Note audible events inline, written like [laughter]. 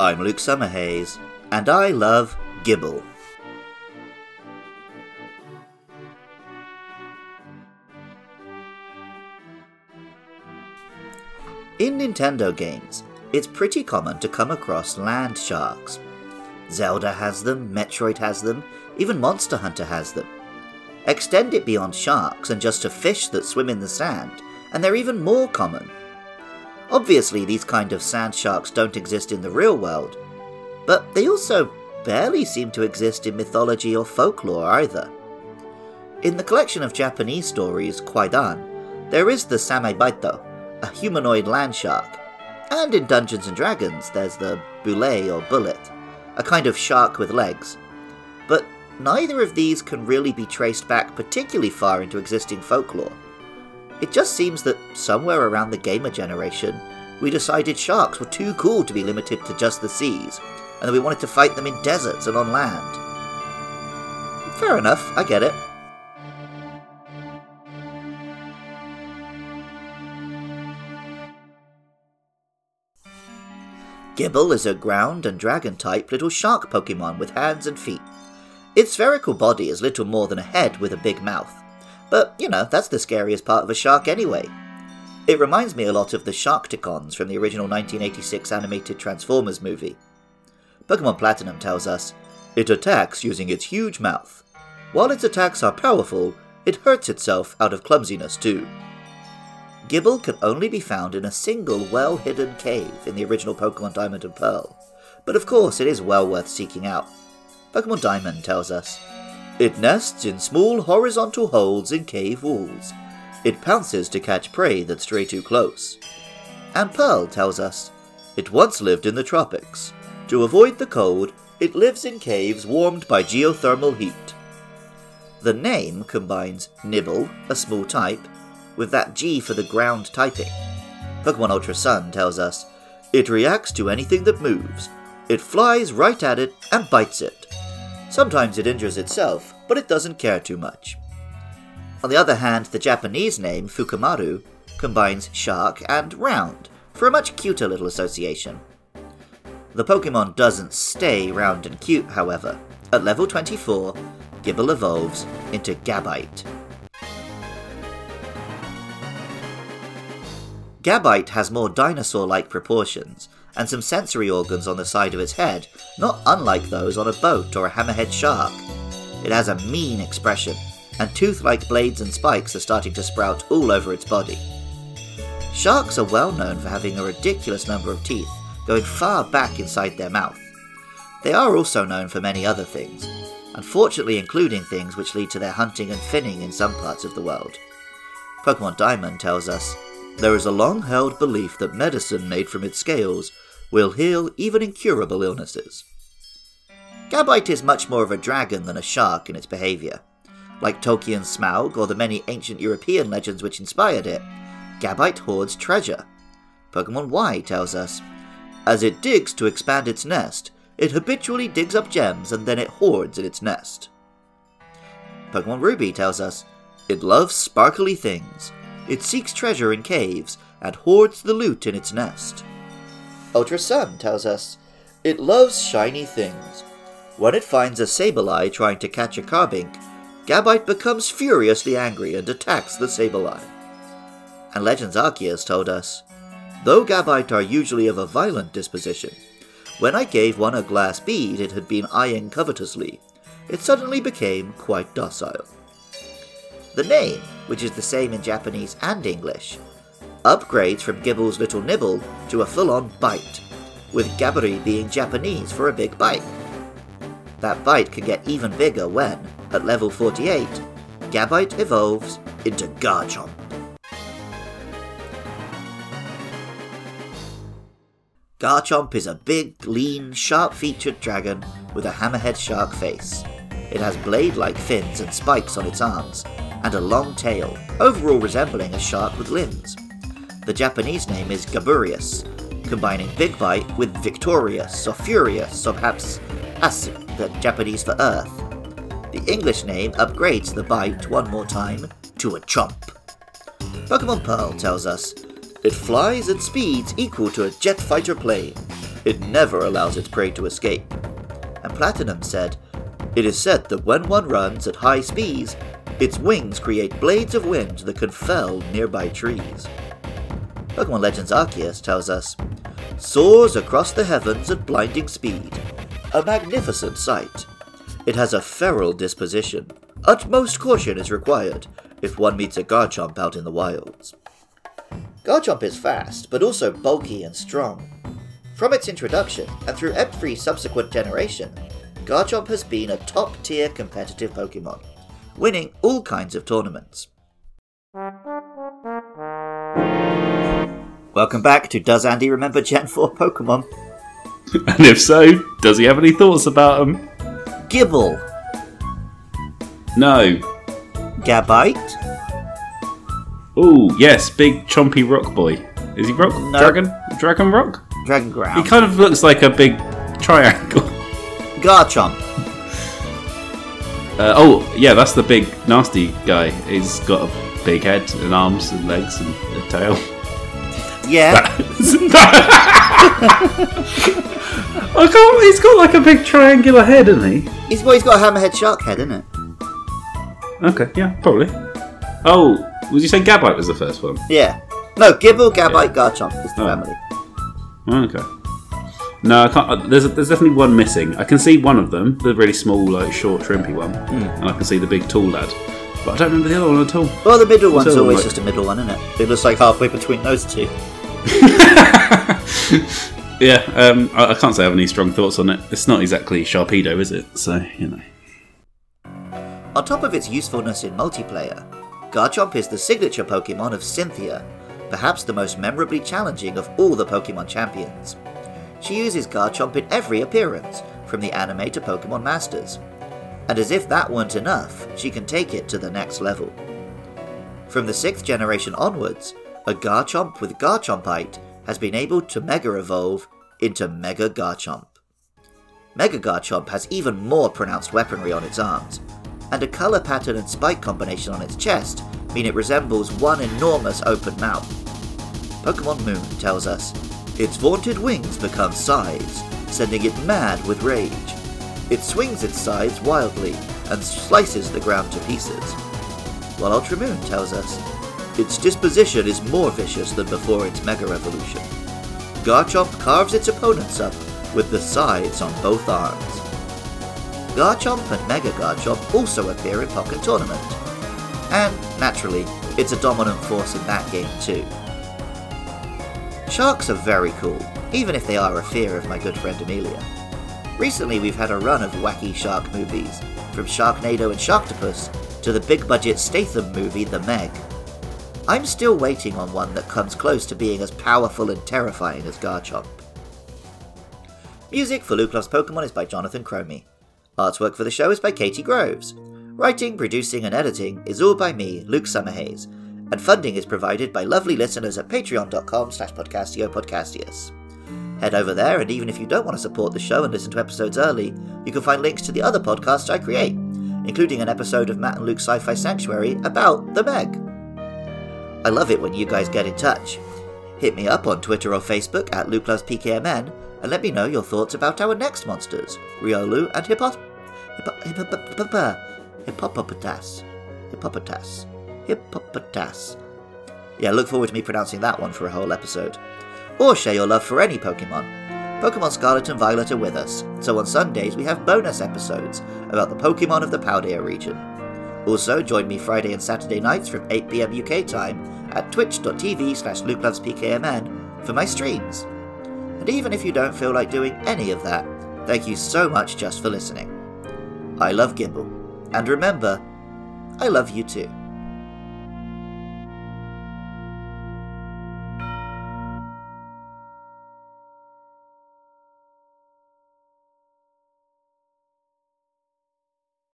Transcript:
I'm Luke Summerhays, and I love Gible. In Nintendo games, it's pretty common to come across land sharks. Zelda has them, Metroid has them, even Monster Hunter has them. Extend it beyond sharks and just to fish that swim in the sand, and they're even more common. Obviously, these kind of sand sharks don't exist in the real world, but they also barely seem to exist in mythology or folklore either. In the collection of Japanese stories, Kwaidan, there is the Samebaito, a humanoid land shark, and in Dungeons and Dragons there's the Bule or Bullet, a kind of shark with legs. But neither of these can really be traced back particularly far into existing folklore. It just seems that somewhere around the gamer generation, we decided sharks were too cool to be limited to just the seas, and that we wanted to fight them in deserts and on land. Fair enough, I get it. Gible is a ground and dragon type little shark Pokemon with hands and feet. Its spherical body is little more than a head with a big mouth. But, you know, that's the scariest part of a shark anyway. It reminds me a lot of the Sharkticons from the original 1986 animated Transformers movie. Pokemon Platinum tells us it attacks using its huge mouth. While its attacks are powerful, it hurts itself out of clumsiness too. Gible can only be found in a single well hidden cave in the original Pokemon Diamond and Pearl, but of course it is well worth seeking out. Pokemon Diamond tells us it nests in small horizontal holes in cave walls. It pounces to catch prey that stray too close. And Pearl tells us it once lived in the tropics. To avoid the cold, it lives in caves warmed by geothermal heat. The name combines Nibble, a small type, with that G for the ground typing. Pokemon Ultra Sun tells us it reacts to anything that moves. It flies right at it and bites it. Sometimes it injures itself, but it doesn't care too much. On the other hand, the Japanese name, Fukamaru, combines shark and round for a much cuter little association. The Pokemon doesn't stay round and cute, however. At level 24, Gible evolves into Gabite. Gabite has more dinosaur like proportions and some sensory organs on the side of its head, not unlike those on a boat or a hammerhead shark. It has a mean expression, and tooth like blades and spikes are starting to sprout all over its body. Sharks are well known for having a ridiculous number of teeth, going far back inside their mouth. They are also known for many other things, unfortunately, including things which lead to their hunting and finning in some parts of the world. Pokemon Diamond tells us there is a long held belief that medicine made from its scales will heal even incurable illnesses. Gabite is much more of a dragon than a shark in its behaviour. Like Tolkien's Smaug or the many ancient European legends which inspired it, Gabite hoards treasure. Pokemon Y tells us as it digs to expand its nest, it habitually digs up gems and then it hoards in its nest. Pokemon Ruby tells us it loves sparkly things. It seeks treasure in caves and hoards the loot in its nest. Ultra Sun tells us it loves shiny things. When it finds a Sableye trying to catch a Carbink, Gabite becomes furiously angry and attacks the Sableye. And Legends Arceus told us, though Gabite are usually of a violent disposition, when I gave one a glass bead it had been eyeing covetously, it suddenly became quite docile. The name, which is the same in Japanese and English, upgrades from Gible's little nibble to a full on bite, with Gaburi being Japanese for a big bite. That bite can get even bigger when, at level 48, Gabite evolves into Garchomp. Garchomp is a big, lean, sharp featured dragon with a hammerhead shark face. It has blade like fins and spikes on its arms, and a long tail, overall resembling a shark with limbs. The Japanese name is Gaburias, combining Big Bite with Victorious or Furious or perhaps As, the Japanese for Earth. The English name upgrades the bite one more time to a chomp. Pokemon Pearl tells us It flies at speeds equal to a jet fighter plane. It never allows its prey to escape. And Platinum said, It is said that when one runs at high speeds, its wings create blades of wind that can fell nearby trees. Pokemon Legends Arceus tells us, soars across the heavens at blinding speed. A magnificent sight. It has a feral disposition. Utmost caution is required if one meets a Garchomp out in the wilds. Garchomp is fast, but also bulky and strong. From its introduction, and through every subsequent generation, Garchomp has been a top tier competitive Pokemon, winning all kinds of tournaments. Welcome back to Does Andy Remember Gen 4 Pokemon? [laughs] And if so, does he have any thoughts about them? Gible, No. Gabite, Oh, yes, big chompy rock boy. Is he rock? No. Dragon? Dragon rock? Dragon ground. He kind of looks like a big triangle. [laughs] Garchomp, Uh, oh, yeah, that's the big nasty guy. He's got a big head and arms and legs and a tail. Yeah, [laughs] I can't. He's got like a big triangular head, hasn't he? he's, well, he's got a hammerhead shark head, isn't it? Okay, yeah, probably. Oh, was you saying Gabite was the first one? Yeah. No, Gible, Gabite, Garchomp is the Oh. family. Okay. No, I can't. There's there's definitely one missing. I can see one of them, the really small, like short, shrimpy one, hmm. and I can see the big, tall lad. But I don't remember the other one at all. Well, the middle one's always like- just a middle one, isn't it? It looks like halfway between those two. [laughs] Yeah, um, I, I can't say I have any strong thoughts on it. It's not exactly Sharpedo, is it? So you know. On top of its usefulness in multiplayer, Garchomp is the signature Pokemon of Cynthia, perhaps the most memorably challenging of all the Pokemon champions. She uses Garchomp in every appearance, from the anime to Pokemon Masters. And as if that weren't enough, she can take it to the next level. From the 6th generation onwards, a Garchomp with Garchompite has been able to Mega Evolve into Mega Garchomp. Mega Garchomp has even more pronounced weaponry on its arms, and a colour pattern and spike combination on its chest mean it resembles one enormous open mouth. Pokemon Moon tells us its vaunted wings become scythes, sending it mad with rage. It swings its scythes wildly and slices the ground to pieces. While Ultra Moon tells us its disposition is more vicious than before its Mega Evolution. Garchomp carves its opponents up with the sides on both arms. Garchomp and Mega Garchomp also appear in Pokken Tournament. And, naturally, it's a dominant force in that game too. Sharks are very cool, even if they are a fear of my good friend Amelia. Recently we've had a run of wacky shark movies, from Sharknado and Sharktopus to the big budget Statham movie The Meg. I'm still waiting on one that comes close to being as powerful and terrifying as Garchomp. Music for Loves Pokemon is by Jonathan Cromie. Artwork for the show is by Katie Groves. Writing, producing, and editing is all by me, Luke Summerhays, and funding is provided by lovely listeners at patreon.com slash podcastio. Head over there, and even if you don't want to support the show and listen to episodes early, you can find links to the other podcasts I create, including an episode of Matt and Luke's Sci Fi Sanctuary about the Meg. I love it when you guys get in touch. Hit me up on Twitter or Facebook at LukeLovesPKMN and let me know your thoughts about our next monsters, Riolu and Hippo... Hippo... Hippo... Hippopotas. Hippopotas. Hippopotas. Yeah, look forward to me pronouncing that one for a whole episode. Or share your love for any Pokemon. Pokemon Scarlet and Violet are with us, so on Sundays we have bonus episodes about the Pokemon of the Paldea region. Also, join me Friday and Saturday nights from 8pm UK time at twitch.tv slash lukelovespkmn for my streams. And even if you don't feel like doing any of that, thank you so much just for listening. I love Gible, and remember, I love you too.